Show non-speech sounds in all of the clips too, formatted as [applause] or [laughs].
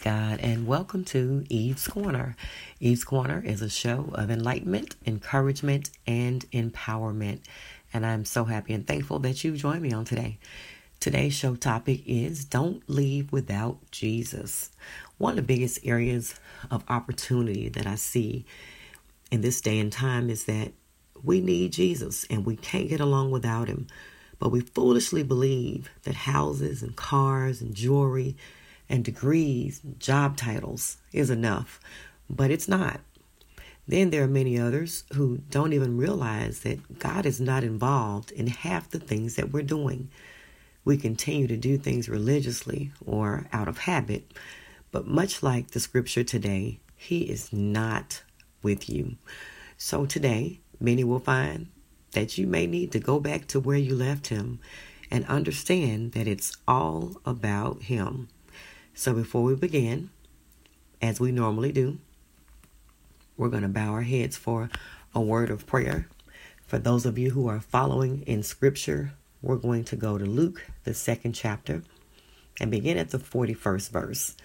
God and welcome to Eve's Corner. Eve's Corner is a show of enlightenment, encouragement, and empowerment. And I'm so happy and thankful that you've joined me on today. Today's show topic is Don't Leave Without Jesus. One of the biggest areas of opportunity that I see in this day and time is that we need Jesus and we can't get along without him. But we foolishly believe that houses and cars and jewelry and degrees, job titles is enough, but it's not. Then there are many others who don't even realize that God is not involved in half the things that we're doing. We continue to do things religiously or out of habit, but much like the scripture today, He is not with you. So today, many will find that you may need to go back to where you left Him and understand that it's all about Him. So before we begin, as we normally do, we're going to bow our heads for a word of prayer. For those of you who are following in scripture, we're going to go to Luke, the second chapter, and begin at the 41st verse.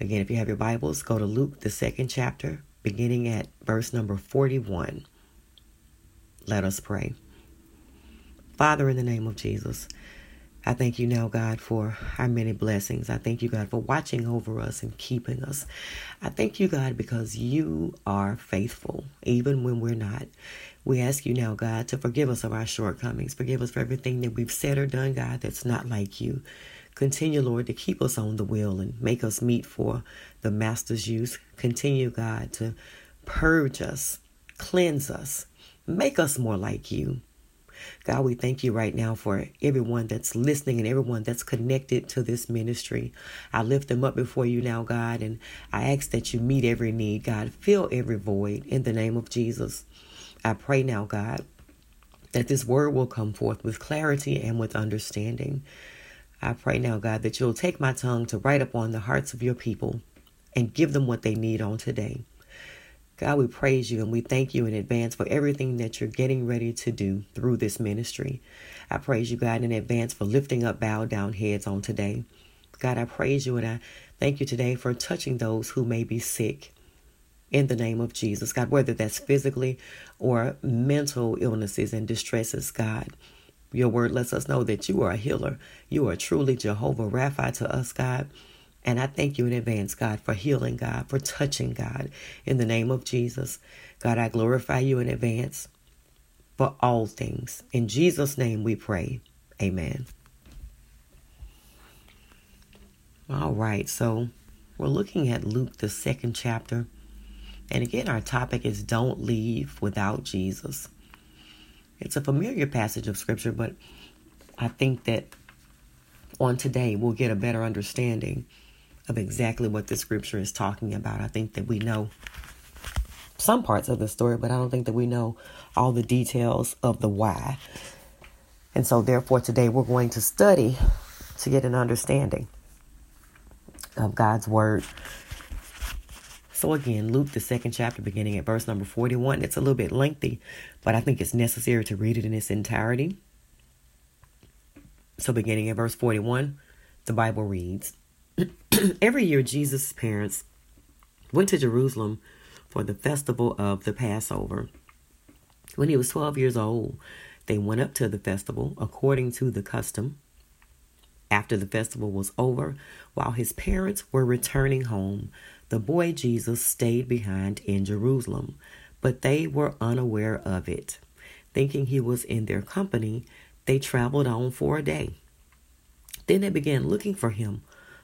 Again, if you have your Bibles, go to Luke, the second chapter, beginning at verse number 41. Let us pray. Father, in the name of Jesus, I thank you now, God, for our many blessings. I thank you, God, for watching over us and keeping us. I thank you, God, because you are faithful, even when we're not. We ask you now, God, to forgive us of our shortcomings. Forgive us for everything that we've said or done, God, that's not like you. Continue, Lord, to keep us on the wheel and make us meet for the Master's use. Continue, God, to purge us, cleanse us, make us more like you. God, we thank you right now for everyone that's listening and everyone that's connected to this ministry. I lift them up before you now, God, and I ask that you meet every need, God. Fill every void in the name of Jesus. I pray now, God, that this word will come forth with clarity and with understanding. I pray now, God, that you'll take my tongue to write upon the hearts of your people and give them what they need on today. God, we praise you and we thank you in advance for everything that you're getting ready to do through this ministry. I praise you, God, in advance for lifting up bowed down heads on today. God, I praise you and I thank you today for touching those who may be sick in the name of Jesus. God, whether that's physically or mental illnesses and distresses, God. Your word lets us know that you are a healer. You are truly Jehovah Rapha to us, God. And I thank you in advance, God, for healing, God, for touching, God, in the name of Jesus. God, I glorify you in advance for all things. In Jesus' name we pray. Amen. All right, so we're looking at Luke, the second chapter. And again, our topic is Don't Leave Without Jesus. It's a familiar passage of Scripture, but I think that on today we'll get a better understanding of exactly what the Scripture is talking about. I think that we know some parts of the story, but I don't think that we know all the details of the why. And so, therefore, today we're going to study to get an understanding. of God's Word. So, again, Luke, the second chapter, beginning at verse number 41. It's a little bit lengthy, but I think it's necessary to read it in its entirety. So, beginning at verse 41, the Bible reads [coughs] Every year, Jesus' parents went to Jerusalem for the festival of the Passover. When he was 12 years old, they went up to the festival according to the custom. After the festival was over, while his parents were returning home, the boy Jesus stayed behind in Jerusalem, but they were unaware of it. Thinking he was in their company, they traveled on for a day. Then they began looking for him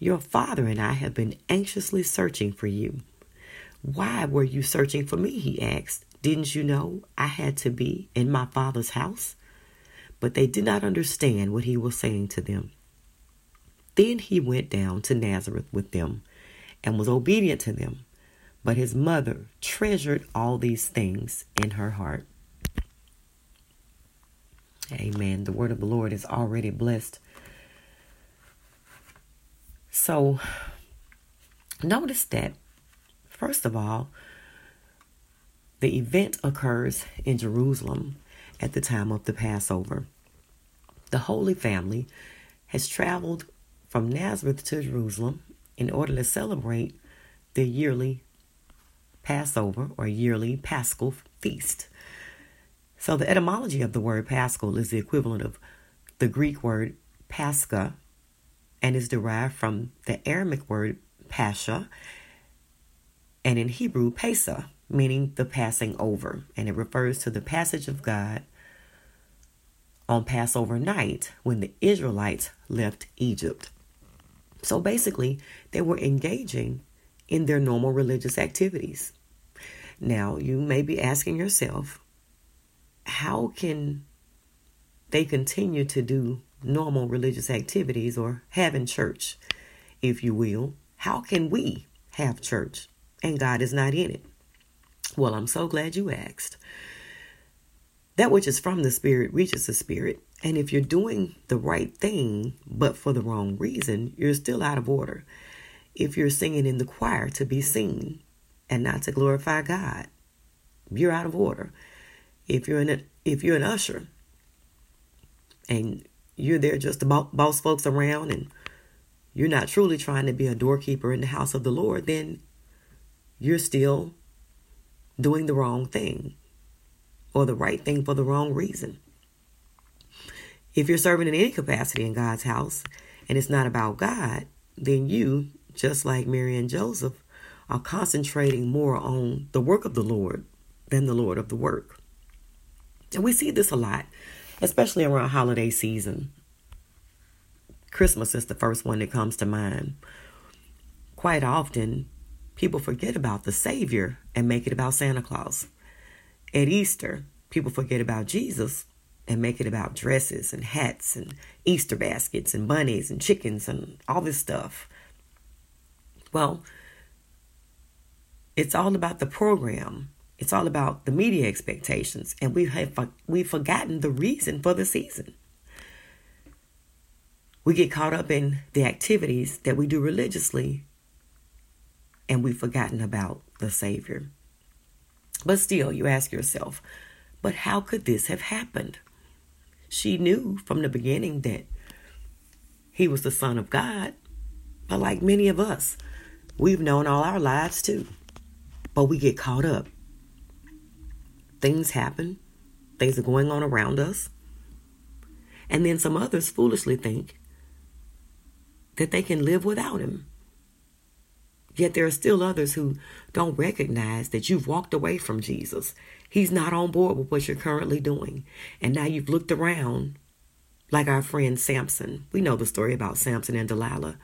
Your father and I have been anxiously searching for you. Why were you searching for me? He asked. Didn't you know I had to be in my father's house? But they did not understand what he was saying to them. Then he went down to Nazareth with them and was obedient to them. But his mother treasured all these things in her heart. Amen. The word of the Lord is already blessed. So, notice that, first of all, the event occurs in Jerusalem at the time of the Passover. The Holy Family has traveled from Nazareth to Jerusalem in order to celebrate the yearly Passover or yearly Paschal feast. So, the etymology of the word Paschal is the equivalent of the Greek word Pascha and is derived from the Aramaic word Pasha and in Hebrew pesa, meaning the passing over, and it refers to the passage of God on Passover night when the Israelites left Egypt. So basically, they were engaging in their normal religious activities. Now, you may be asking yourself, how can they continue to do normal religious activities or having church, if you will? How can we have church and God is not in it? Well, I'm so glad you asked. That which is from the Spirit reaches the Spirit. And if you're doing the right thing, but for the wrong reason, you're still out of order. If you're singing in the choir to be seen and not to glorify God, you're out of order. If you're an if you're an usher and you're there just to boss folks around and you're not truly trying to be a doorkeeper in the house of the Lord, then you're still doing the wrong thing or the right thing for the wrong reason. If you're serving in any capacity in God's house and it's not about God, then you, just like Mary and Joseph, are concentrating more on the work of the Lord than the Lord of the work. And we see this a lot, especially around holiday season. Christmas is the first one that comes to mind. Quite often, people forget about the Savior and make it about Santa Claus. At Easter, people forget about Jesus and make it about dresses and hats and Easter baskets and bunnies and chickens and all this stuff. Well, it's all about the program. It's all about the media expectations, and we have we've forgotten the reason for the season. We get caught up in the activities that we do religiously and we've forgotten about the Savior. But still, you ask yourself, but how could this have happened? She knew from the beginning that he was the Son of God. But like many of us, we've known all our lives too. But we get caught up. Things happen, things are going on around us. And then some others foolishly think that they can live without him. Yet there are still others who don't recognize that you've walked away from Jesus. He's not on board with what you're currently doing. And now you've looked around like our friend Samson. We know the story about Samson and Delilah.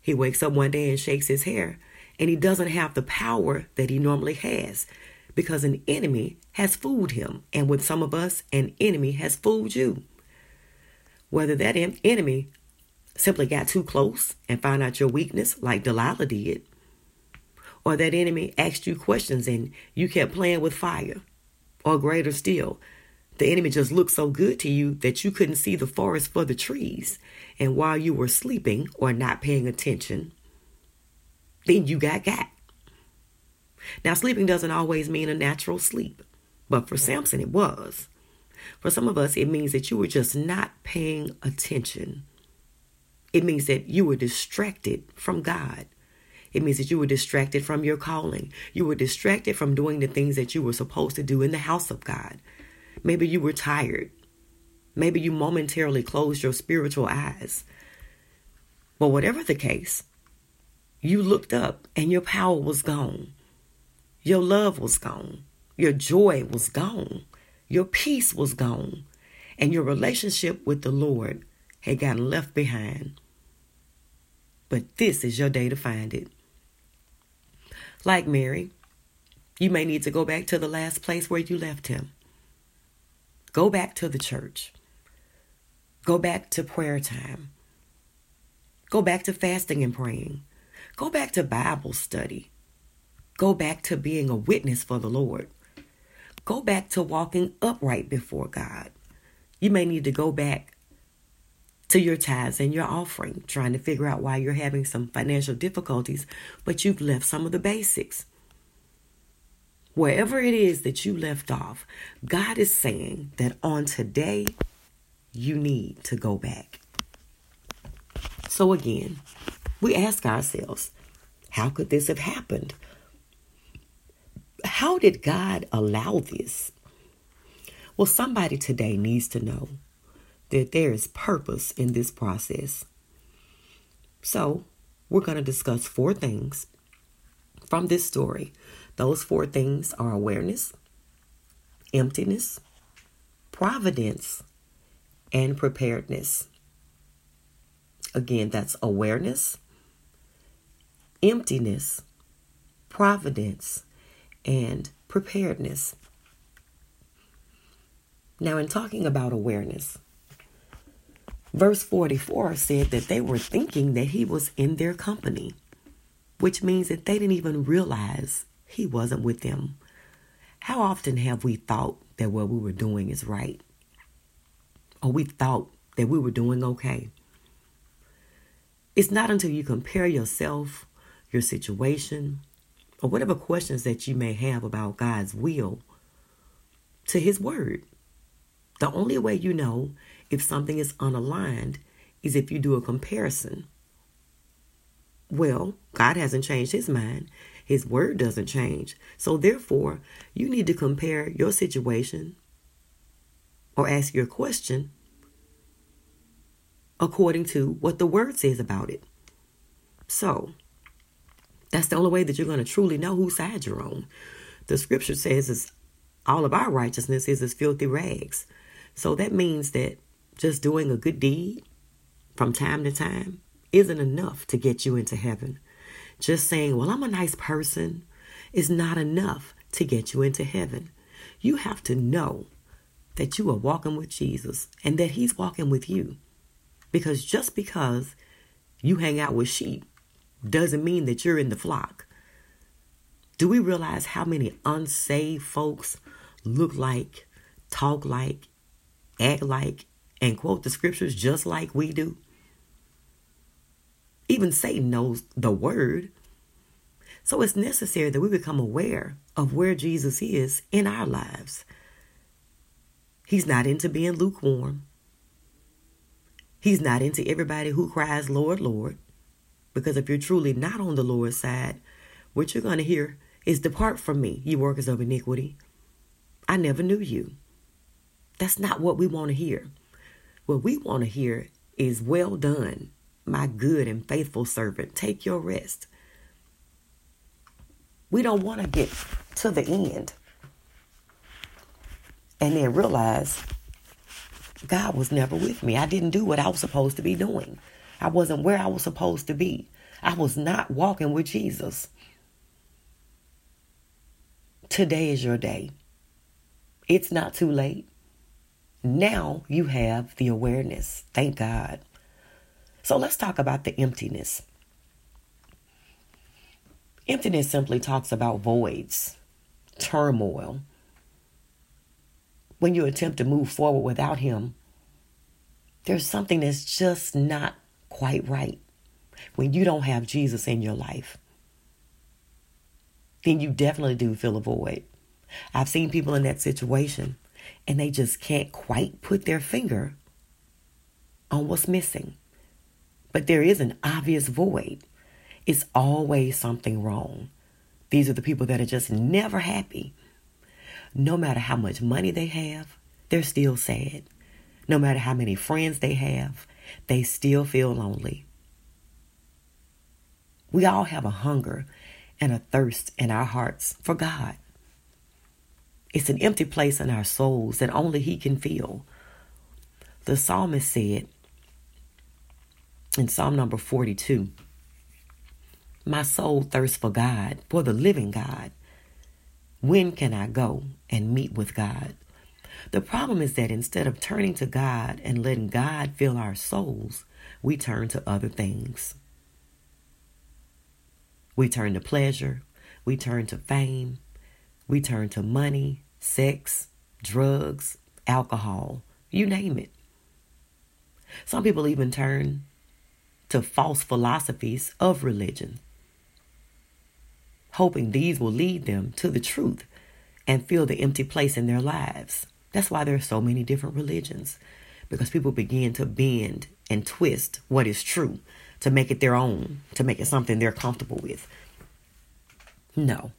He wakes up one day and shakes his hair, and he doesn't have the power that he normally has because an enemy has fooled him. And with some of us, an enemy has fooled you. Whether that en- enemy simply got too close and found out your weakness, like Delilah did, or that enemy asked you questions and you kept playing with fire, or greater still, the enemy just looked so good to you that you couldn't see the forest for the trees. And while you were sleeping or not paying attention, then you got got. Now, sleeping doesn't always mean a natural sleep, but for Samson, it was. For some of us, it means that you were just not paying attention. It means that you were distracted from God. It means that you were distracted from your calling. You were distracted from doing the things that you were supposed to do in the house of God. Maybe you were tired. Maybe you momentarily closed your spiritual eyes. But whatever the case, you looked up and your power was gone. Your love was gone. Your joy was gone. Your peace was gone. And your relationship with the Lord had gotten left behind. But this is your day to find it. Like Mary, you may need to go back to the last place where you left him. Go back to the church. Go back to prayer time. Go back to fasting and praying. Go back to Bible study. Go back to being a witness for the Lord. Go back to walking upright before God. You may need to go back to your tithes and your offering, trying to figure out why you're having some financial difficulties, but you've left some of the basics. Wherever it is that you left off, God is saying that on today, you need to go back. So again, we ask ourselves, how could this have happened? How did God allow this? Well, somebody today needs to know that there is purpose in this process. So, we're going to discuss four things from this story. Those four things are awareness, emptiness, providence, and preparedness. Again, that's awareness, emptiness, providence, and preparedness. Now, in talking about awareness, verse 44 said that they were thinking that he was in their company, which means that they didn't even realize he wasn't with them. How often have we thought that what we were doing is right? Or we thought that we were doing okay? It's not until you compare yourself, your situation, or whatever questions that you may have about God's will to His Word. The only way you know if something is unaligned is if you do a comparison. Well, God hasn't changed His mind, His Word doesn't change. So, therefore, you need to compare your situation or ask your question according to what the Word says about it. So, that's the only way that you're going to truly know whose side you're on. The scripture says is all of our righteousness is as filthy rags. So that means that just doing a good deed from time to time isn't enough to get you into heaven. Just saying, well, I'm a nice person is not enough to get you into heaven. You have to know that you are walking with Jesus and that he's walking with you. Because just because you hang out with sheep doesn't mean that you're in the flock. Do we realize how many unsaved folks look like, talk like, act like, and quote the scriptures just like we do? Even Satan knows the word. So it's necessary that we become aware of where Jesus is in our lives. He's not into being lukewarm. He's not into everybody who cries, Lord, Lord. Because if you're truly not on the Lord's side, what you're going to hear is, Depart from me, you workers of iniquity. I never knew you. That's not what we want to hear. What we want to hear is, Well done, my good and faithful servant. Take your rest. We don't want to get to the end and then realize God was never with me. I didn't do what I was supposed to be doing. I wasn't where I was supposed to be. I was not walking with Jesus. Today is your day. It's not too late. Now you have the awareness. Thank God. So let's talk about the emptiness. Emptiness simply talks about voids, turmoil. When you attempt to move forward without Him, there's something that's just not quite right. When you don't have Jesus in your life, then you definitely do feel a void. I've seen people in that situation and they just can't quite put their finger on what's missing. But there is an obvious void. It's always something wrong. These are the people that are just never happy. No matter how much money they have, they're still sad. No matter how many friends they have, they still feel lonely. We all have a hunger and a thirst in our hearts for God. It's an empty place in our souls that only He can fill. The psalmist said in Psalm number 42 My soul thirsts for God, for the living God. When can I go and meet with God? The problem is that instead of turning to God and letting God fill our souls, we turn to other things. We turn to pleasure, we turn to fame, we turn to money, sex, drugs, alcohol, you name it. Some people even turn to false philosophies of religion, hoping these will lead them to the truth and fill the empty place in their lives. That's why there are so many different religions, because people begin to bend and twist what is true to make it their own, to make it something they're comfortable with. No.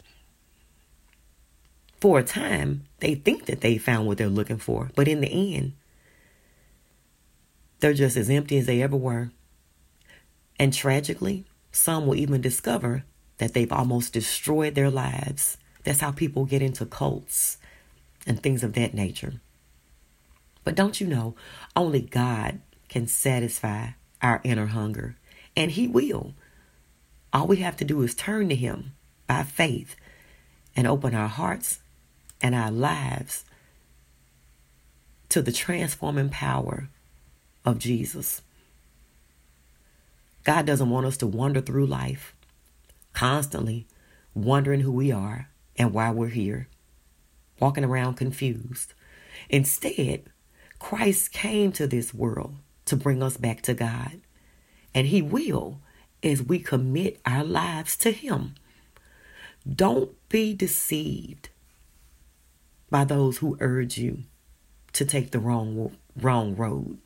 For a time, they think that they found what they're looking for, but in the end, they're just as empty as they ever were. And tragically, some will even discover that they've almost destroyed their lives. That's how people get into cults and things of that nature. But don't you know, only God can satisfy our inner hunger, and He will. All we have to do is turn to Him by faith and open our hearts and our lives to the transforming power of Jesus. God doesn't want us to wander through life, constantly wondering who we are and why we're here walking around confused. Instead, Christ came to this world to bring us back to God. And He will as we commit our lives to Him. Don't be deceived by those who urge you to take the wrong, wrong road.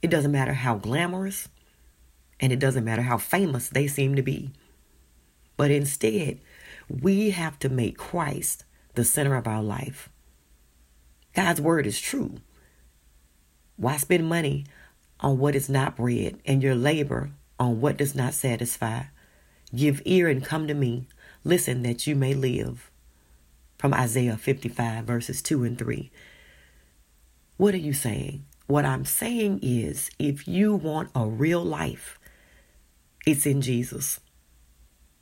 It doesn't matter how glamorous and it doesn't matter how famous they seem to be. But instead, we have to make Christ the center of our life. God's word is true. Why spend money on what is not bread and your labor on what does not satisfy? Give ear and come to me. Listen that you may live. From Isaiah 55, verses 2 and 3. What are you saying? What I'm saying is if you want a real life, it's in Jesus.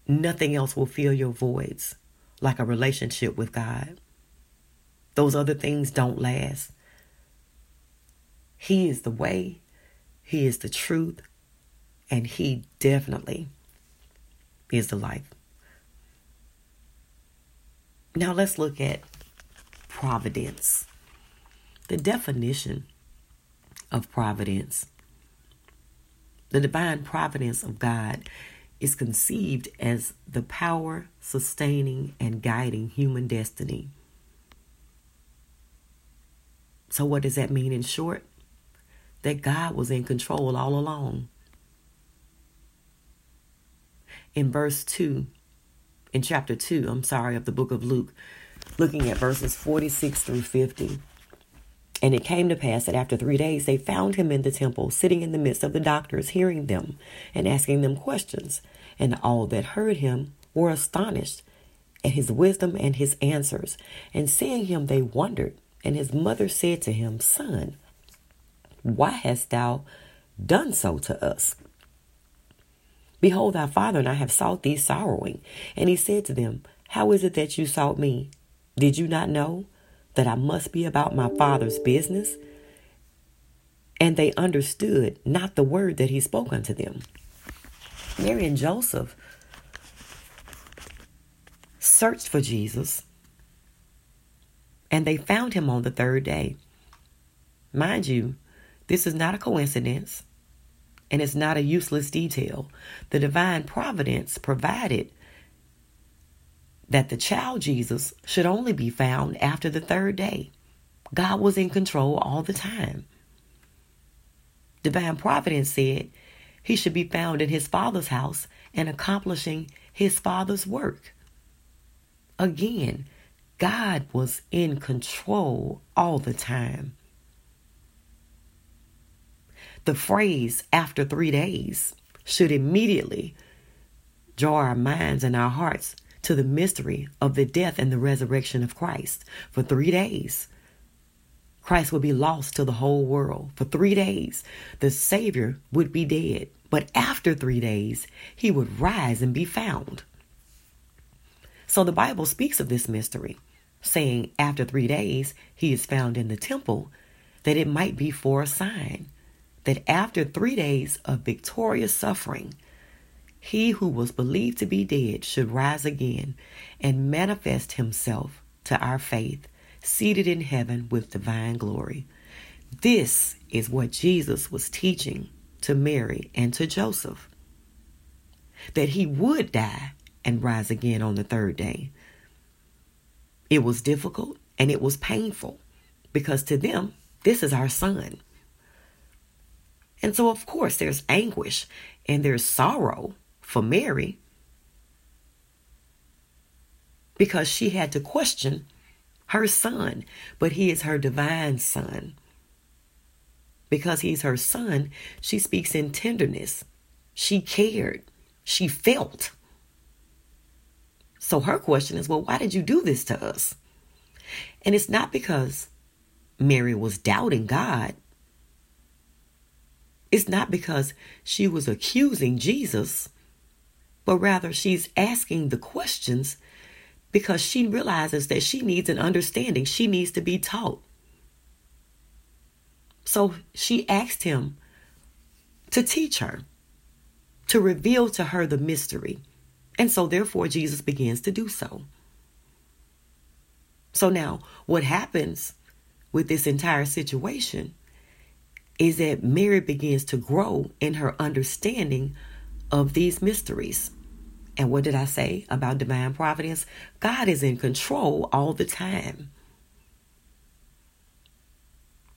Nothing else will fill your voids like a relationship with God. Those other things don't last. He is the way, He is the truth, and He definitely is the life. Now let's look at providence. The definition of providence. The divine providence of God is conceived as the power sustaining and guiding human destiny. So, what does that mean in short? That God was in control all along. In verse 2, in chapter 2, I'm sorry, of the book of Luke, looking at verses 46 through 50. And it came to pass that after three days they found him in the temple, sitting in the midst of the doctors, hearing them and asking them questions. And all that heard him were astonished at his wisdom and his answers. And seeing him, they wondered. And his mother said to him, Son, why hast thou done so to us? Behold, thy father and I have sought thee sorrowing. And he said to them, How is it that you sought me? Did you not know that I must be about my father's business? And they understood not the word that he spoke unto them. Mary and Joseph searched for Jesus and they found him on the third day. Mind you, this is not a coincidence and it's not a useless detail. The divine providence provided that the child Jesus should only be found after the third day. God was in control all the time. Divine providence said he should be found in his father's house and accomplishing his father's work. Again, God was in control all the time. The phrase after three days should immediately draw our minds and our hearts to the mystery of the death and the resurrection of Christ. For three days, Christ would be lost to the whole world. For three days, the Savior would be dead. But after three days, he would rise and be found. So the Bible speaks of this mystery, saying after three days he is found in the temple, that it might be for a sign that after three days of victorious suffering, he who was believed to be dead should rise again and manifest himself to our faith, seated in heaven with divine glory. This is what Jesus was teaching to Mary and to Joseph that he would die and rise again on the third day. It was difficult and it was painful because to them, this is our son. And so, of course, there's anguish and there's sorrow for Mary because she had to question her son, but he is her divine son. Because he's her son, she speaks in tenderness. She cared. She felt. So her question is, well, why did you do this to us? And it's not because Mary was doubting God. It's not because she was accusing Jesus, but rather she's asking the questions because she realizes that she needs an understanding. She needs to be taught. So she asked him to teach her, to reveal to her the mystery. And so, therefore, Jesus begins to do so. So, now what happens with this entire situation is that Mary begins to grow in her understanding of these mysteries. And what did I say about divine providence? God is in control all the time.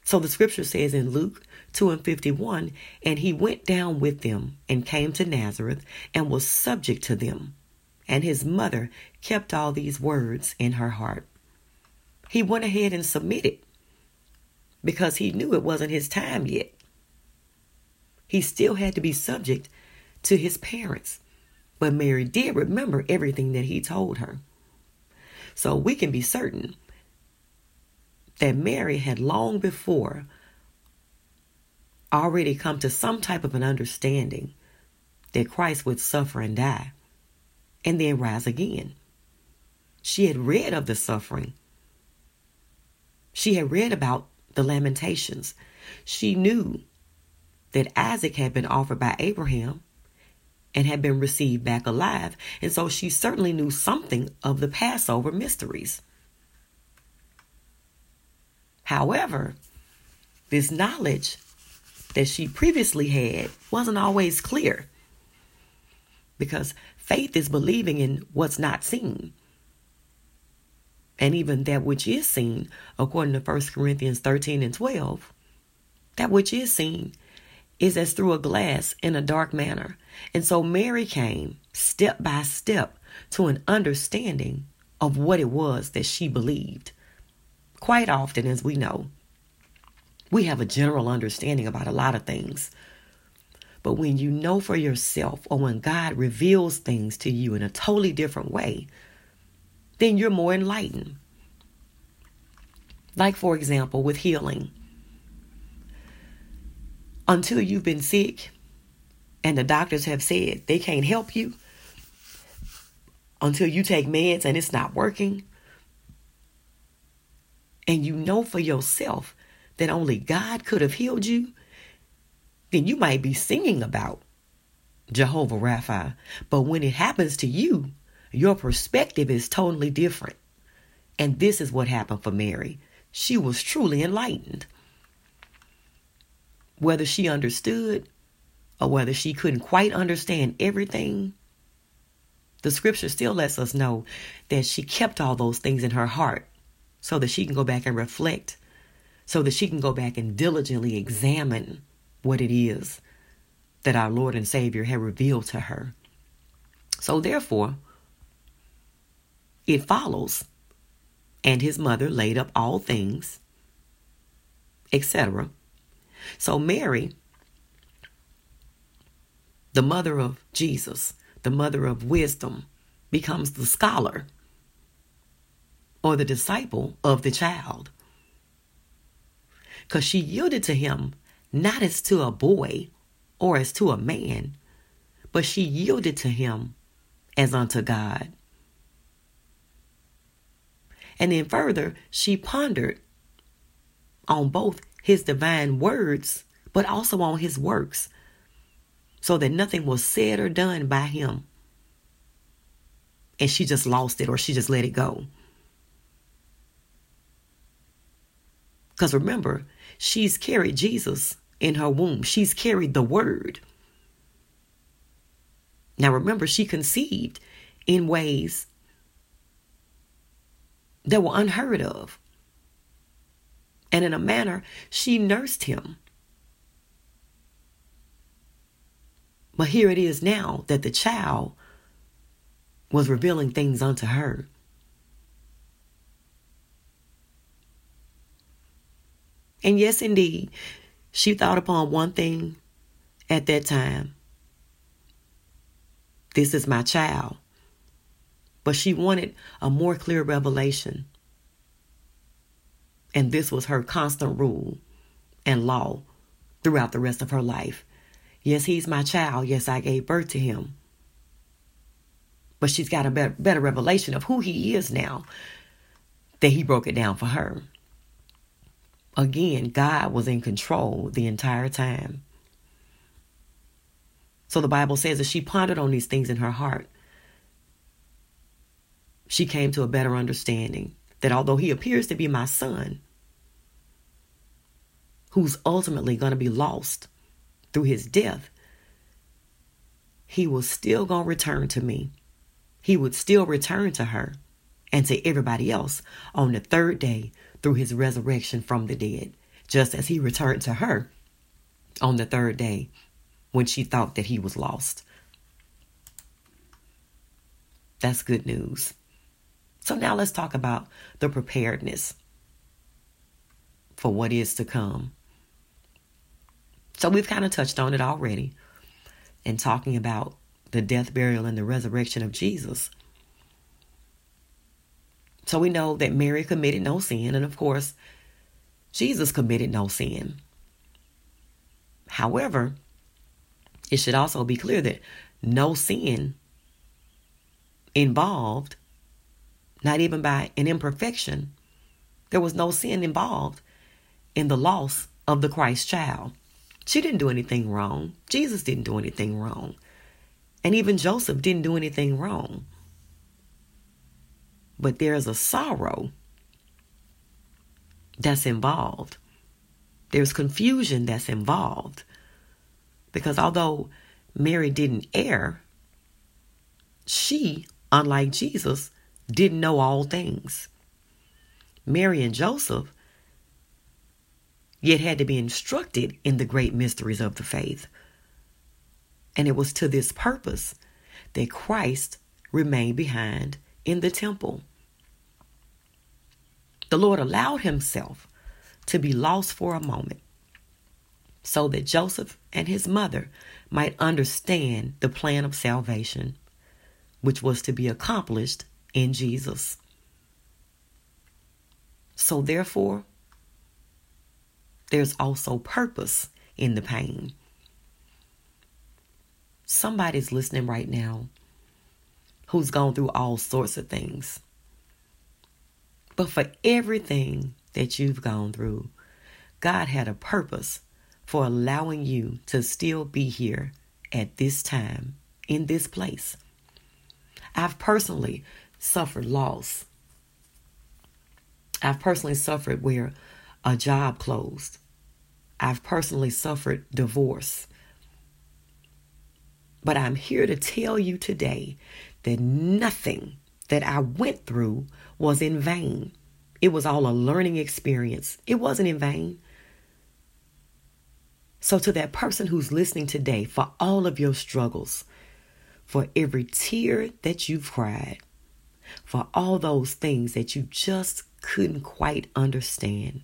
So the scripture says in Luke 2 and 51 And he went down with them and came to Nazareth and was subject to them. And his mother kept all these words in her heart. He went ahead and submitted because he knew it wasn't his time yet. He still had to be subject to his parents. But Mary did remember everything that he told her. So we can be certain that Mary had long before already come to some type of an understanding that Christ would suffer and die and then rise again. She had read of the suffering. She had read about the lamentations. She knew that Isaac had been offered by Abraham and had been received back alive. And so she certainly knew something of the Passover mysteries. However, this knowledge that she previously had wasn't always clear because faith is believing in what's not seen. And even that which is seen, according to 1 Corinthians 13 and 12, that which is seen is as through a glass in a dark manner. And so Mary came step by step to an understanding of what it was that she believed. Quite often, as we know, we have a general understanding about a lot of things. But when you know for yourself, or when God reveals things to you in a totally different way, then you're more enlightened. Like, for example, with healing until you've been sick, and the doctors have said they can't help you until you take meds and it's not working, and you know for yourself that only God could have healed you, then you might be singing about Jehovah Rapha. But when it happens to you, your perspective is totally different. And this is what happened for Mary. She was truly enlightened. Whether she understood or whether she couldn't quite understand everything, the scripture still lets us know that she kept all those things in her heart so that she can go back and reflect, so that she can go back and diligently examine what it is that our Lord and Savior had revealed to her. So, therefore, it follows, and his mother laid up all things, etc. So, Mary, the mother of Jesus, the mother of wisdom, becomes the scholar or the disciple of the child. Because she yielded to him not as to a boy or as to a man, but she yielded to him as unto God. And then further, she pondered on both his divine words, but also on his works, so that nothing was said or done by him. And she just lost it or she just let it go. Because remember, she's carried Jesus in her womb, she's carried the word. Now remember, she conceived in ways that were unheard of. And in a manner, she nursed him. But here it is now that the child was revealing things unto her. And yes, indeed, she thought upon one thing at that time this is my child. But she wanted a more clear revelation. And this was her constant rule and law throughout the rest of her life. Yes, he's my child. Yes, I gave birth to him. But she's got a better, better revelation of who he is now that he broke it down for her. Again, God was in control the entire time. So the Bible says that she pondered on these things in her heart. She came to a better understanding that although he appears to be my son, who's ultimately going to be lost through his death, he was still going to return to me. He would still return to her and to everybody else on the third day through his resurrection from the dead, just as he returned to her on the third day when she thought that he was lost. That's good news. So now let's talk about the preparedness for what is to come. So we've kind of touched on it already in talking about the death, burial, and the resurrection of Jesus. So we know that Mary committed no sin, and of course, Jesus committed no sin. However, it should also be clear that no sin involved, not even by an imperfection, there was no sin involved in the loss of the Christ child. She didn't do anything wrong. Jesus didn't do anything wrong. And even Joseph didn't do anything wrong. But there's a sorrow that's involved. There's confusion that's involved. Because although Mary didn't err, she, unlike Jesus, didn't know all things. Mary and Joseph yet had to be instructed in the great mysteries of the faith. And it was to this purpose that Christ remained behind in the temple. The Lord allowed himself to be lost for a moment so that Joseph and his mother might understand the plan of salvation, which was to be accomplished in Jesus. So, therefore, there's also purpose in the pain. somebody's listening right now who's gone through all sorts of things. But for everything that you've gone through, God had a purpose for allowing you to still be here at this time in this place. I've personally suffered loss. I've personally suffered where a job closed. I've personally suffered divorce. But I'm here to tell you today that nothing that I went through was in vain. It was all a learning experience. It wasn't in vain. So, to that person who's listening today, for all of your struggles, for every tear that you've cried, for all those things that you just couldn't quite understand,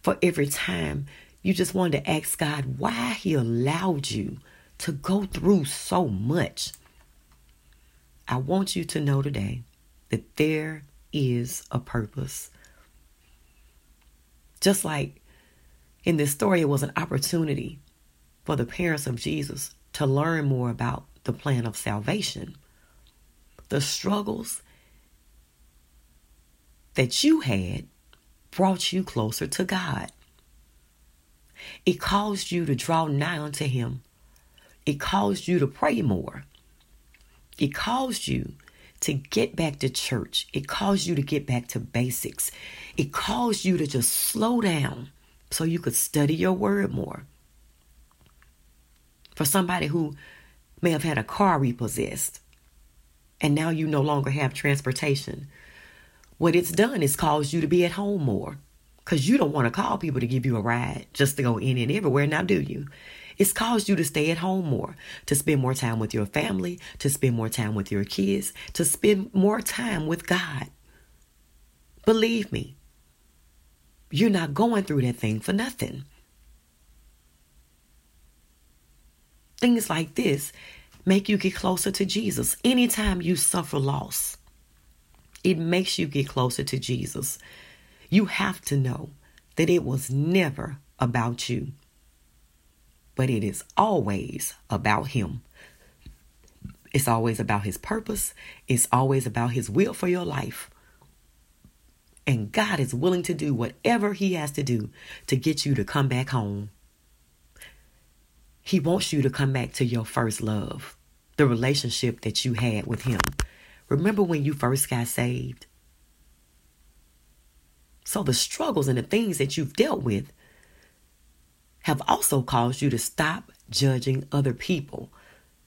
for every time you just wanted to ask God why He allowed you to go through so much. I want you to know today that there is a purpose. Just like in this story, it was an opportunity for the parents of Jesus to learn more about the plan of salvation. The struggles that you had brought you closer to God. It caused you to draw nigh unto Him. It caused you to pray more. It caused you to get back to church. It caused you to get back to basics. It caused you to just slow down so you could study your word more. For somebody who may have had a car repossessed and now you no longer have transportation, what it's done is caused you to be at home more because you don't want to call people to give you a ride just to go in and everywhere, now do you? It's caused you to stay at home more, to spend more time with your family, to spend more time with your kids, to spend more time with God. Believe me, you're not going through that thing for nothing. Things like this make you get closer to Jesus. Anytime you suffer loss, it makes you get closer to Jesus. You have to know that it was never about you, but it is always about Him. It's always about His purpose, it's always about His will for your life. And God is willing to do whatever He has to do to get you to come back home. He wants you to come back to your first love, the relationship that you had with Him. Remember when you first got saved? So the struggles and the things that you've dealt with have also caused you to stop judging other people,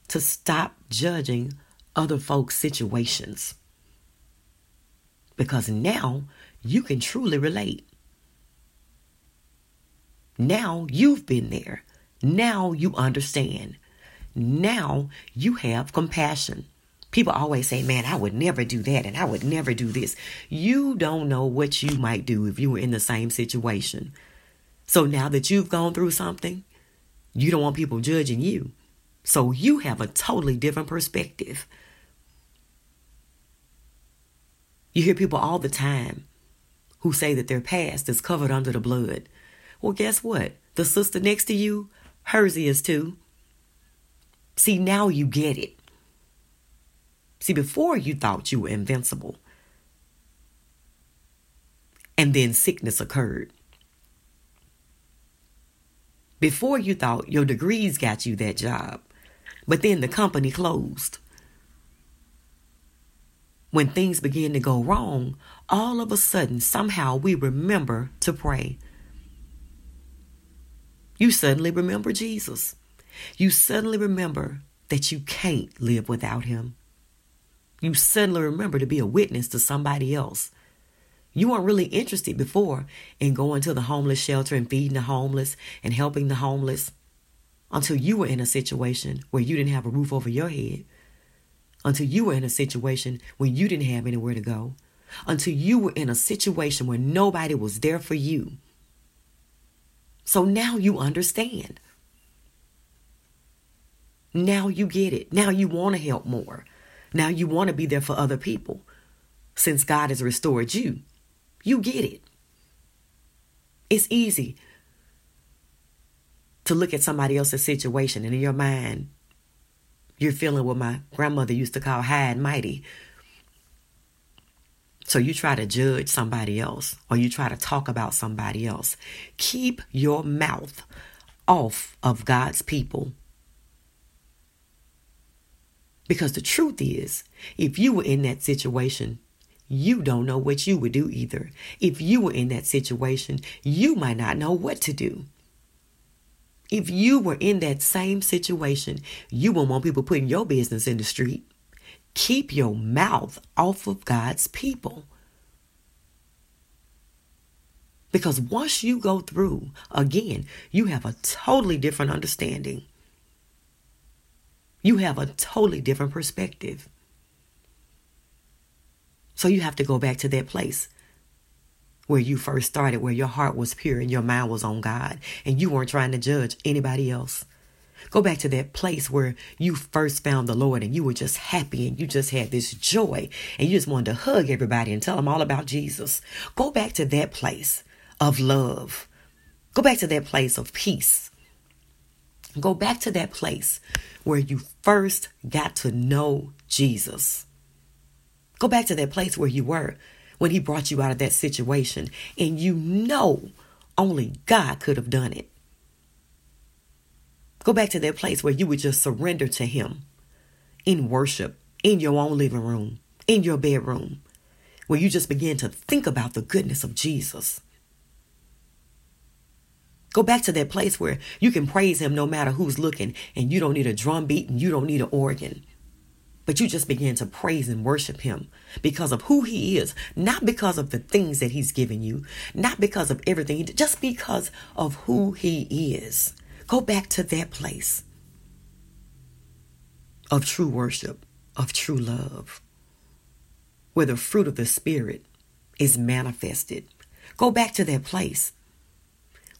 to stop judging other folks' situations. Because now you can truly relate. Now you've been there. Now you understand. Now you have compassion. People always say, man, I would never do that and I would never do this. You don't know what you might do if you were in the same situation. So now that you've gone through something, you don't want people judging you. So you have a totally different perspective. You hear people all the time who say that their past is covered under the blood. Well, guess what? The sister next to you, hers is too. See, now you get it. See, before you thought you were invincible, and then sickness occurred. Before you thought your degrees got you that job, but then the company closed. When things begin to go wrong, all of a sudden, somehow we remember to pray. You suddenly remember Jesus. You suddenly remember that you can't live without him. You suddenly remember to be a witness to somebody else. You weren't really interested before in going to the homeless shelter and feeding the homeless and helping the homeless until you were in a situation where you didn't have a roof over your head, until you were in a situation where you didn't have anywhere to go, until you were in a situation where nobody was there for you. So now you understand. Now you get it. Now you want to help more. Now you want to be there for other people since God has restored you. You get it. It's easy to look at somebody else's situation and in your mind, You're feeling what my grandmother used to call high and mighty. So you try to judge somebody else or you try to talk about somebody else. Keep your mouth off of God's people. Because the truth is, if you were in that situation, you don't know what you would do either. If you were in that situation, you might not know what to do. If you were in that same situation, you wouldn't want people putting your business in the street. Keep your mouth off of God's people. Because once you go through, again, you have a totally different understanding. You have a totally different perspective. So you have to go back to that place where you first started, where your heart was pure and your mind was on God, and you weren't trying to judge anybody else. Go back to that place where you first found the Lord and you were just happy and you just had this joy and you just wanted to hug everybody and tell them all about Jesus. Go back to that place of love. Go back to that place of peace. Go back to that place where you first got to know Jesus. Go back to that place where you were when he brought you out of that situation and you know only God could have done it. Go back to that place where you would just surrender to him in worship, in your own living room, in your bedroom, where you just begin to think about the goodness of Jesus. Go back to that place where you can praise him no matter who's looking and you don't need a drum beat and you don't need an organ. But you just begin to praise and worship him because of who he is, not because of the things that he's given you, not because of everything, just because of who he is. Go back to that place of true worship, of true love, where the fruit of the Spirit is manifested. Go back to that place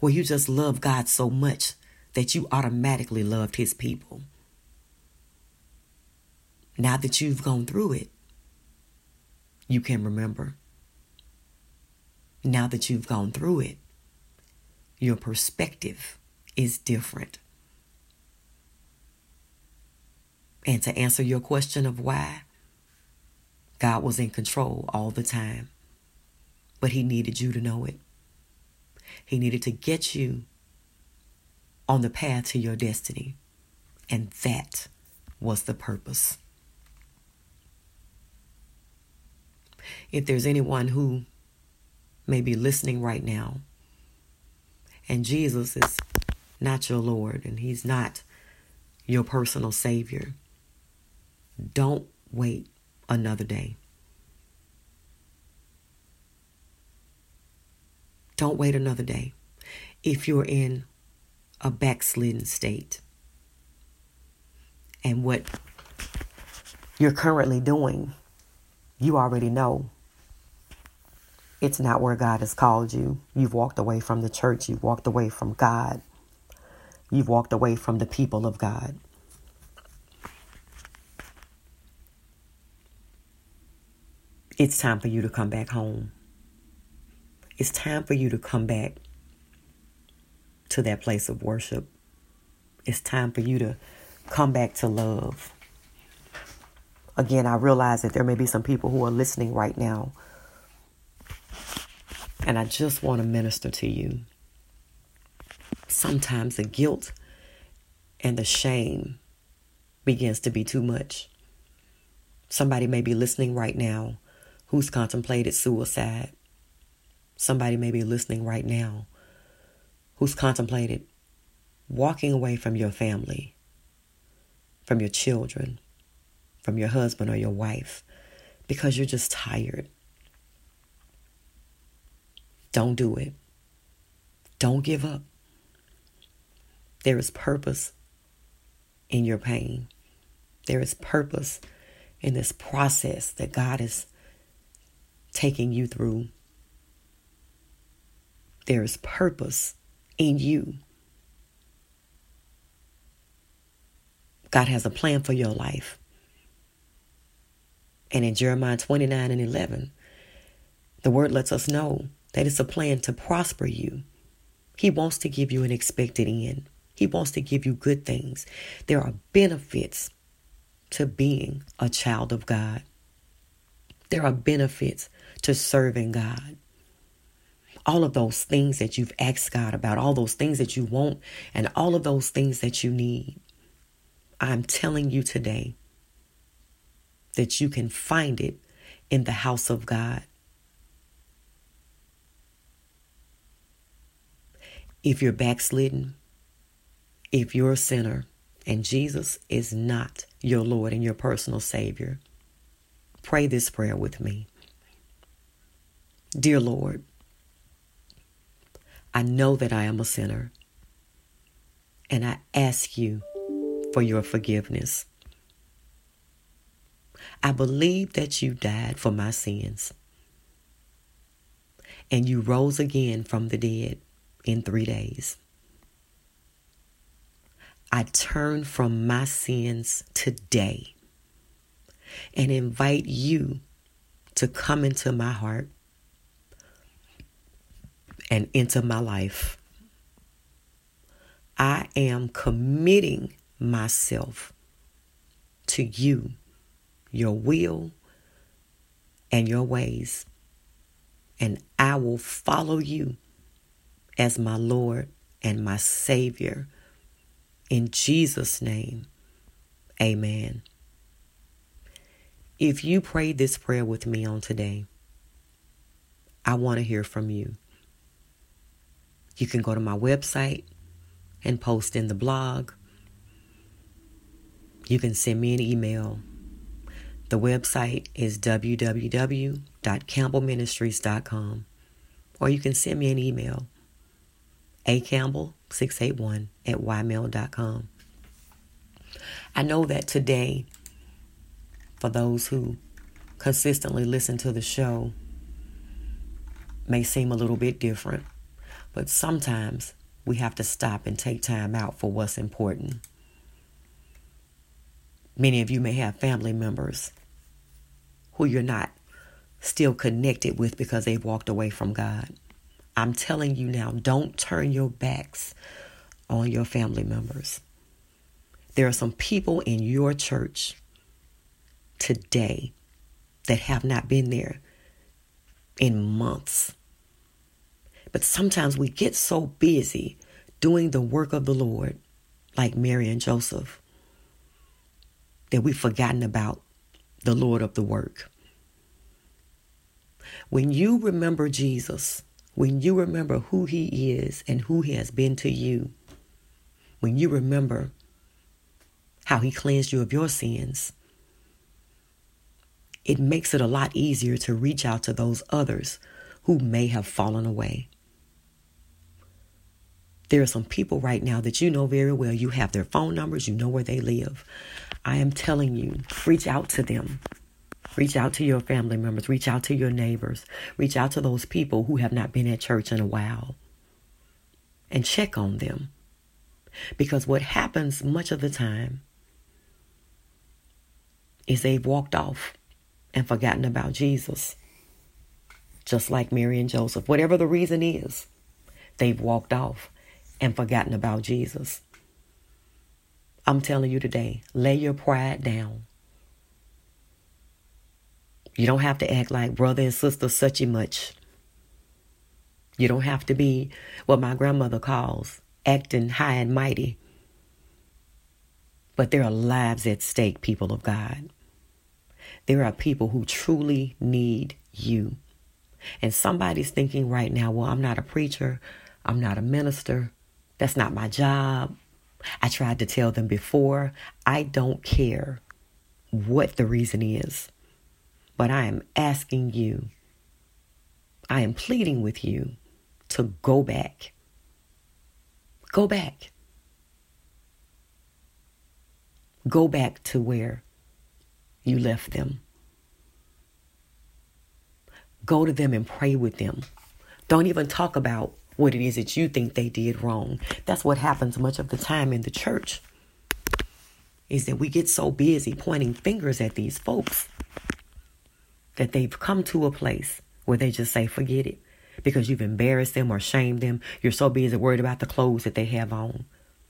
where you just love God so much that you automatically loved his people. Now that you've gone through it, you can remember. Now that you've gone through it, your perspective is different. And to answer your question of why, God was in control all the time, but He needed you to know it. He needed to get you on the path to your destiny. And that was the purpose. if there's anyone who may be listening right now and Jesus is not your Lord and He's not your personal Savior, don't wait another day. Don't wait another day. If you're in a backslidden state and what you're currently doing you already know it's not where God has called you. You've walked away from the church, you've walked away from God, you've walked away from the people of God. It's time for you to come back home. It's time for you to come back to that place of worship. It's time for you to come back to love again, I realize that there may be some people who are listening right now. And I just want to minister to you. Sometimes the guilt and the shame begins to be too much. Somebody may be listening right now who's contemplated suicide. Somebody may be listening right now who's contemplated walking away from your family, from your children, from your husband or your wife because you're just tired. Don't do it. Don't give up. There is purpose in your pain. There is purpose in this process that God is taking you through. There is purpose in you. God has a plan for your life. And in Jeremiah 29 and 11, the word lets us know that it's a plan to prosper you. He wants to give you an expected end. He wants to give you good things. There are benefits to being a child of God. There are benefits to serving God. All of those things that you've asked God about, all those things that you want, and all of those things that you need. I'm telling you today that you can find it in the house of God. If you're backslidden, if you're a sinner, and Jesus is not your Lord and your personal Savior, pray this prayer with me. Dear Lord, I know that I am a sinner, and I ask you for your forgiveness. I believe that you died for my sins, and you rose again from the dead in three days. I turn from my sins today and invite you to come into my heart and into my life. I am committing myself to you, your will, and your ways. And I will follow you as my Lord and my Savior in Jesus' name, amen. If you prayed this prayer with me on today, I want to hear from you. You can go to my website and post in the blog. You can send me an email. The website is www.campbellministries.com. Or you can send me an email, acampbell681 at ymail.com. I know that today, for those who consistently listen to the show, may seem a little bit different, but sometimes we have to stop and take time out for what's important. Many of you may have family members who you're not still connected with because they've walked away from God. I'm telling you now, don't turn your backs on your family members. There are some people in your church today that have not been there in months. But sometimes we get so busy doing the work of the Lord, like Mary and Joseph, that we've forgotten about the Lord of the work. When you remember Jesus, when you remember who he is and who he has been to you, when you remember how he cleansed you of your sins, it makes it a lot easier to reach out to those others who may have fallen away. There are some people right now that you know very well. You have their phone numbers, you know where they live. I am telling you, reach out to them. Reach out to your family members, reach out to your neighbors, reach out to those people who have not been at church in a while and check on them. Because what happens much of the time is they've walked off and forgotten about Jesus. Just like Mary and Joseph. Whatever the reason is, they've walked off and forgotten about Jesus. I'm telling you today, lay your pride down. You don't have to act like brother and sister such and much. You don't have to be what my grandmother calls acting high and mighty. But there are lives at stake, people of God. There are people who truly need you. And somebody's thinking right now, well, I'm not a preacher. I'm not a minister. That's not my job. I tried to tell them before. I don't care what the reason is. But I am asking you, I am pleading with you to go back Go back. Go back to where you left them. Go to them and pray with them. Don't even talk about what it is that you think they did wrong. That's what happens much of the time in the church. Is that we get so busy pointing fingers at these folks that they've come to a place where they just say, forget it because you've embarrassed them or shamed them. You're so busy worried about the clothes that they have on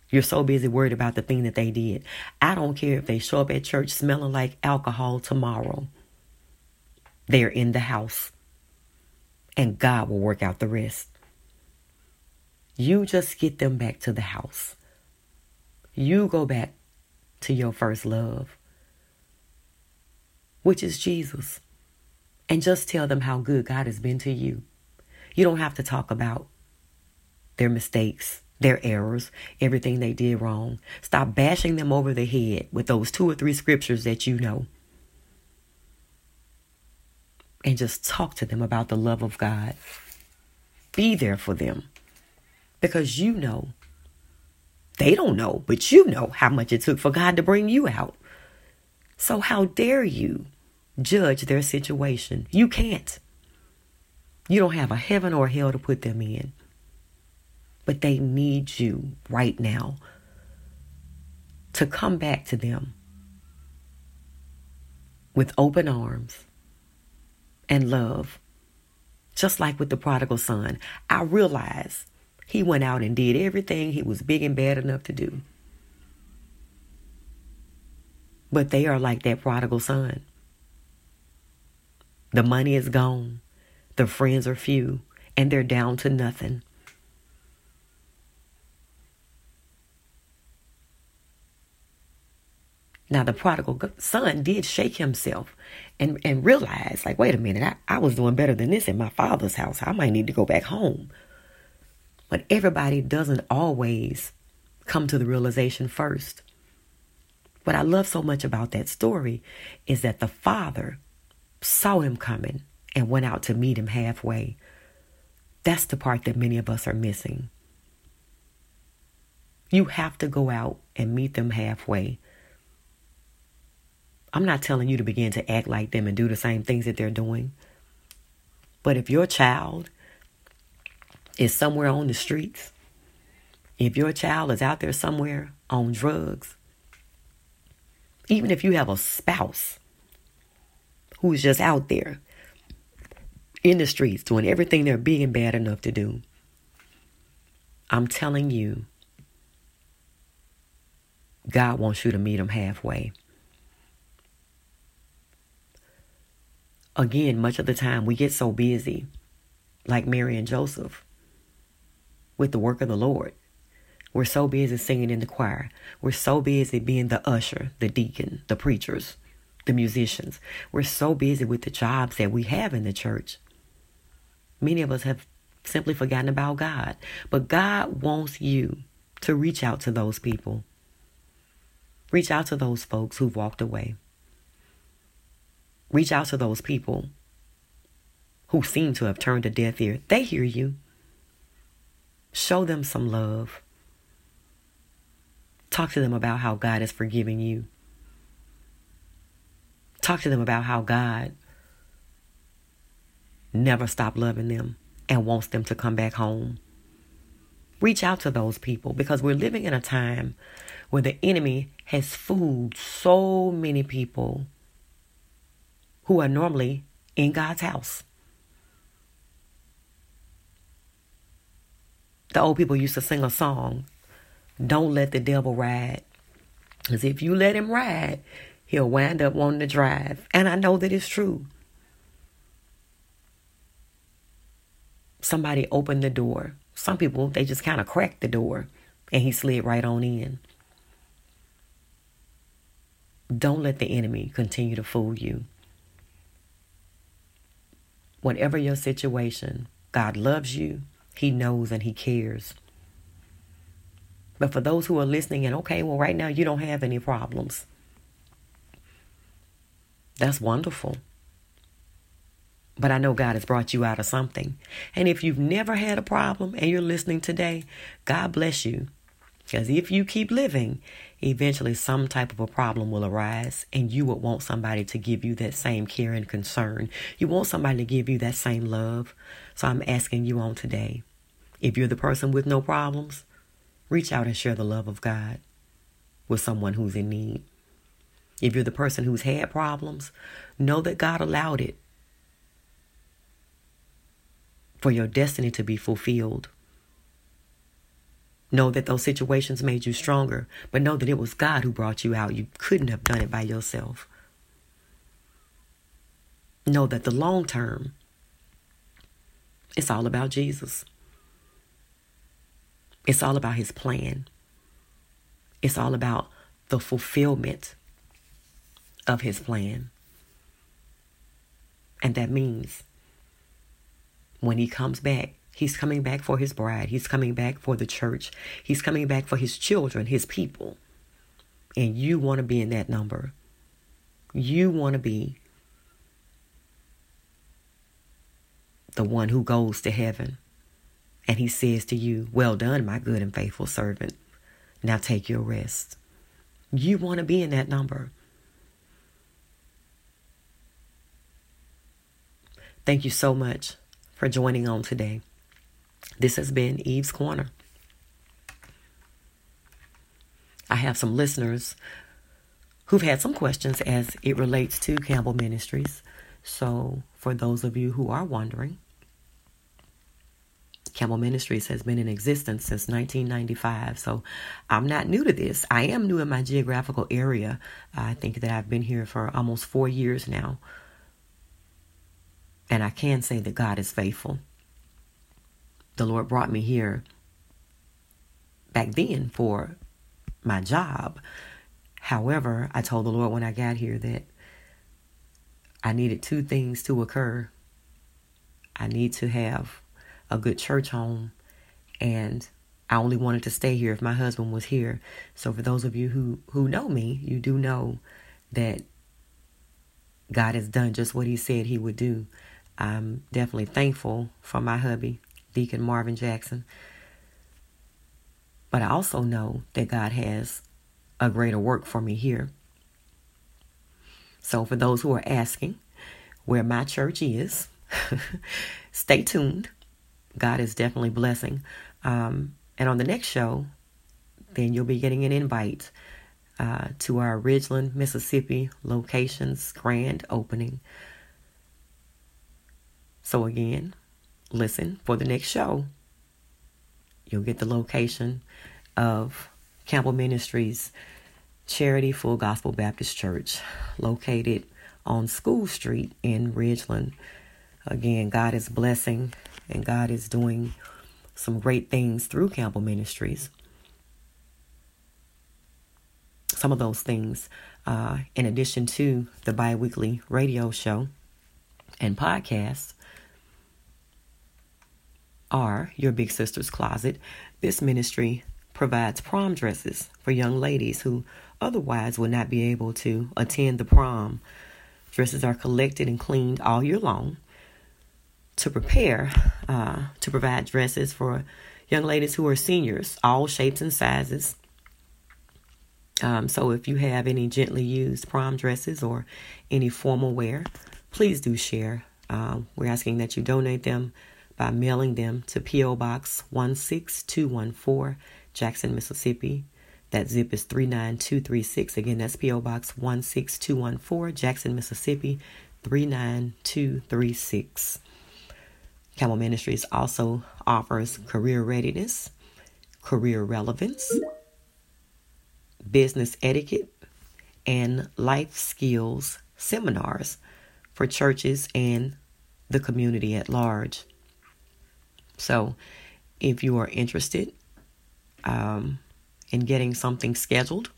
You're so busy worried about the thing that they did. I don't care if they show up at church smelling like alcohol tomorrow. They're in the house. And God will work out the rest. You just get them back to the house. You go back to your first love, which is Jesus. And just tell them how good God has been to you. You don't have to talk about their mistakes, their errors, everything they did wrong. Stop bashing them over the head with those two or three scriptures that you know. And just talk to them about the love of God. Be there for them because you know. They don't know, but you know how much it took for God to bring you out. So, how dare you judge their situation? You can't. You don't have a heaven or a hell to put them in. But they need you right now to come back to them with open arms and love. Just like with the prodigal son, I realize he went out and did everything he was big and bad enough to do. But they are like that prodigal son. The money is gone, the friends are few, and they're down to nothing. Now, the prodigal son did shake himself and, and realize, like, wait a minute, I, I was doing better than this in my father's house. I might need to go back home. But everybody doesn't always come to the realization first. What I love so much about that story is that the father saw him coming and went out to meet him halfway. That's the part that many of us are missing. You have to go out and meet them halfway. I'm not telling you to begin to act like them and do the same things that they're doing. But if your child is somewhere on the streets, if your child is out there somewhere on drugs, even if you have a spouse who's just out there in the streets doing everything they're and bad enough to do, I'm telling you, God wants you to meet them halfway. Again, much of the time we get so busy, like Mary and Joseph, with the work of the Lord. We're so busy singing in the choir. We're so busy being the usher, the deacon, the preachers, the musicians. We're so busy with the jobs that we have in the church. Many of us have simply forgotten about God. But God wants you to reach out to those people. Reach out to those folks who've walked away. Reach out to those people who seem to have turned a deaf ear. They hear you. Show them some love. Talk to them about how God is forgiving you. Talk to them about how God never stopped loving them and wants them to come back home. Reach out to those people because we're living in a time where the enemy has fooled so many people who are normally in God's house. The old people used to sing a song, Don't Let the Devil Ride. Because if you let him ride, he'll wind up wanting to drive. And I know that it's true. Somebody opened the door. Some people, they just kind of cracked the door and he slid right on in. Don't let the enemy continue to fool you. Whatever your situation, God loves you. He knows and He cares. But for those who are listening and okay, well, right now you don't have any problems. That's wonderful. But I know God has brought you out of something. And if you've never had a problem and you're listening today, God bless you. Because if you keep living, eventually some type of a problem will arise, and you would want somebody to give you that same care and concern. You want somebody to give you that same love. So I'm asking you on today if you're the person with no problems, reach out and share the love of God with someone who's in need. If you're the person who's had problems, know that God allowed it for your destiny to be fulfilled. Know that those situations made you stronger, but know that it was God who brought you out. You couldn't have done it by yourself. Know that the long term, it's all about Jesus. It's all about his plan. It's all about the fulfillment of his plan. And that means when he comes back, he's coming back for his bride. He's coming back for the church. He's coming back for his children, his people. And you want to be in that number. You want to be the one who goes to heaven. And he says to you, Well done, my good and faithful servant. Now take your rest. You want to be in that number. Thank you so much for joining on today. This has been Eve's Corner. I have some listeners who've had some questions as it relates to Campbell Ministries. So, for those of you who are wondering, Campbell Ministries has been in existence since 1995. So I'm not new to this. I am new in my geographical area. I think that I've been here for almost four years now. And I can say that God is faithful. The Lord brought me here back then for my job. However, I told the Lord when I got here that I needed two things to occur. I need to have a good church home and I only wanted to stay here if my husband was here. So for those of you who who know me, you do know that God has done just what he said he would do. I'm definitely thankful for my hubby, Deacon Marvin Jackson. But I also know that God has a greater work for me here. So for those who are asking where my church is, [laughs] stay tuned. God is definitely blessing. Um, and on the next show, then you'll be getting an invite uh, to our Ridgeland, Mississippi location's grand opening. So, again, listen for the next show. You'll get the location of Campbell Ministries Charity Full Gospel Baptist Church, located on School Street in Ridgeland. Again, God is blessing and God is doing some great things through Campbell Ministries. Some of those things, uh, in addition to the bi weekly radio show and podcast, are Your Big Sister's Closet. This ministry provides prom dresses for young ladies who otherwise would not be able to attend the prom. Dresses are collected and cleaned all year long to prepare uh, to provide dresses for young ladies who are seniors, all shapes and sizes. Um, so if you have any gently used prom dresses or any formal wear, please do share. Um, we're asking that you donate them by mailing them to P.O. Box 16214, Jackson, Mississippi. That zip is 39236. Again, that's P.O. Box 16214, Jackson, Mississippi 39236. Campbell Ministries also offers career readiness, career relevance, business etiquette, and life skills seminars for churches and the community at large. So, if you are interested um, in getting something scheduled,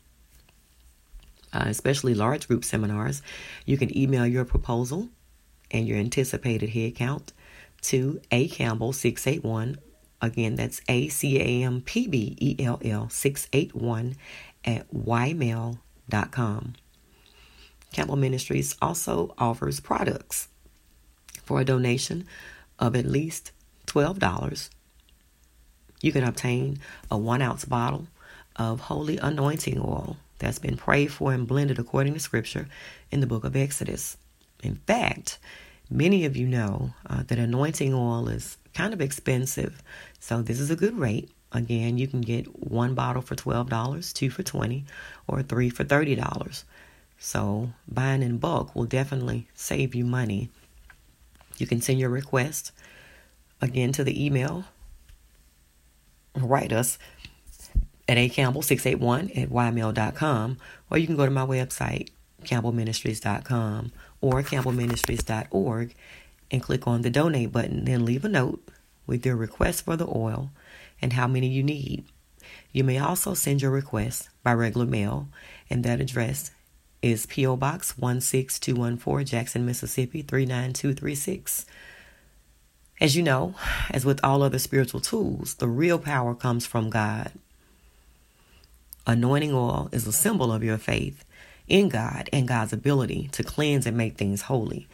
uh, especially large group seminars, you can email your proposal and your anticipated head count to A Campbell 681. Again, that's A C A M P B E L L 681 at ymail.com. Campbell Ministries also offers products for a donation of at least $12. You can obtain a one ounce bottle of holy anointing oil that's been prayed for and blended according to scripture in the book of Exodus. In fact, Many of you know uh, that anointing oil is kind of expensive, so this is a good rate. Again, you can get one bottle for $12, two for 20 or three for $30. So, buying in bulk will definitely save you money. You can send your request again to the email. Write us at acampbell681 at ymail.com, or you can go to my website, campbellministries.com or campbellministries.org and click on the donate button. Then leave a note with your request for the oil and how many you need. You may also send your request by regular mail, and that address is P.O. Box 16214, Jackson, Mississippi 39236. As you know, as with all other spiritual tools, the real power comes from God. Anointing oil is a symbol of your faith in God and God's ability to cleanse and make things holy.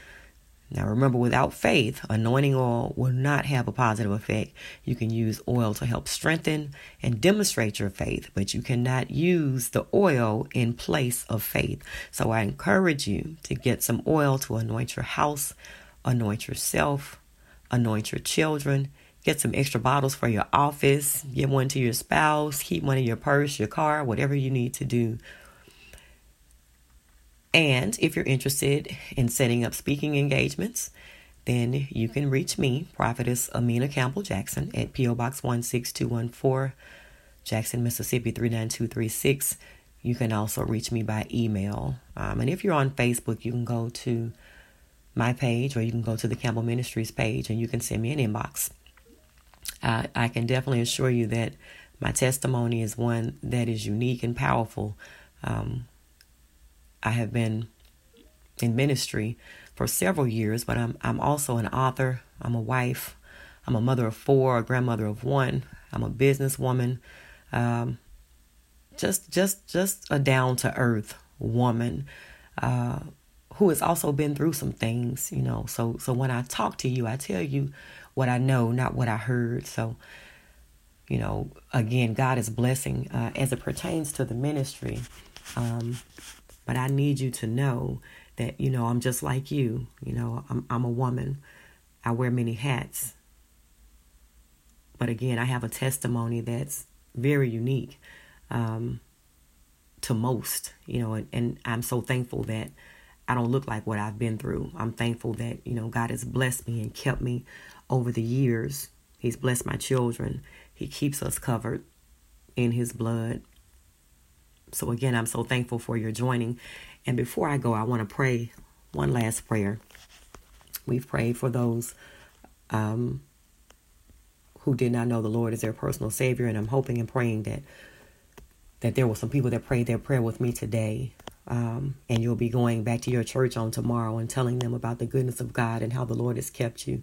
Now, remember, without faith, anointing oil will not have a positive effect. You can use oil to help strengthen and demonstrate your faith, but you cannot use the oil in place of faith. So, I encourage you to get some oil to anoint your house, anoint yourself, anoint your children. Get some extra bottles for your office. Give one to your spouse. Keep one in your purse, your car, whatever you need to do and if you're interested in setting up speaking engagements, then you can reach me, Prophetess Amina Campbell Jackson, at P.O. Box 16214, Jackson, Mississippi 39236. You can also reach me by email. Um, and if you're on Facebook, you can go to my page or you can go to the Campbell Ministries page and you can send me an inbox. I, I can definitely assure you that my testimony is one that is unique and powerful. Um, I have been in ministry for several years, but I'm I'm also an author. I'm a wife. I'm a mother of four, a grandmother of one. I'm a businesswoman. Um, just just just a down to earth woman uh, who has also been through some things, you know. So so when I talk to you, I tell you what I know, not what I heard. So you know, again, God is blessing uh, as it pertains to the ministry. Um, but I need you to know that, you know, I'm just like you. You know, I'm, I'm a woman. I wear many hats. But again, I have a testimony that's very unique um, to most, you know, and, and I'm so thankful that I don't look like what I've been through. I'm thankful that, you know, God has blessed me and kept me over the years. He's blessed my children. He keeps us covered in His blood. So, again, I'm so thankful for your joining. And before I go, I want to pray one last prayer. We've prayed for those um, who did not know the Lord as their personal Savior, and I'm hoping and praying that that there were some people that prayed their prayer with me today. Um, and you'll be going back to your church on tomorrow and telling them about the goodness of God and how the Lord has kept you.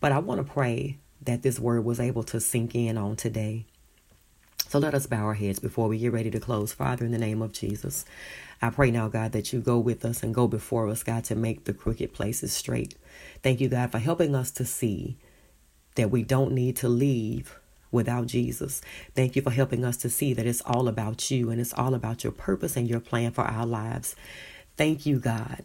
But I want to pray that this word was able to sink in on today. So let us bow our heads before we get ready to close. Father, in the name of Jesus, I pray now, God, that you go with us and go before us, God, to make the crooked places straight. Thank you, God, for helping us to see that we don't need to leave without Jesus. Thank you for helping us to see that it's all about you and it's all about your purpose and your plan for our lives. Thank you, God,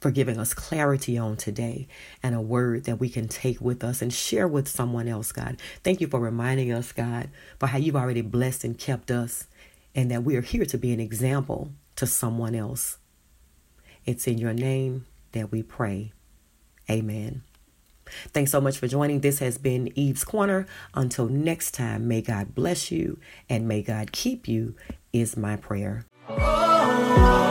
for giving us clarity on today and a word that we can take with us and share with someone else, God. Thank you for reminding us, God, for how you've already blessed and kept us and that we are here to be an example to someone else. It's in your name that we pray. Amen. Thanks so much for joining. This has been Eve's Corner. Until next time, may God bless you and may God keep you, is my prayer. Oh.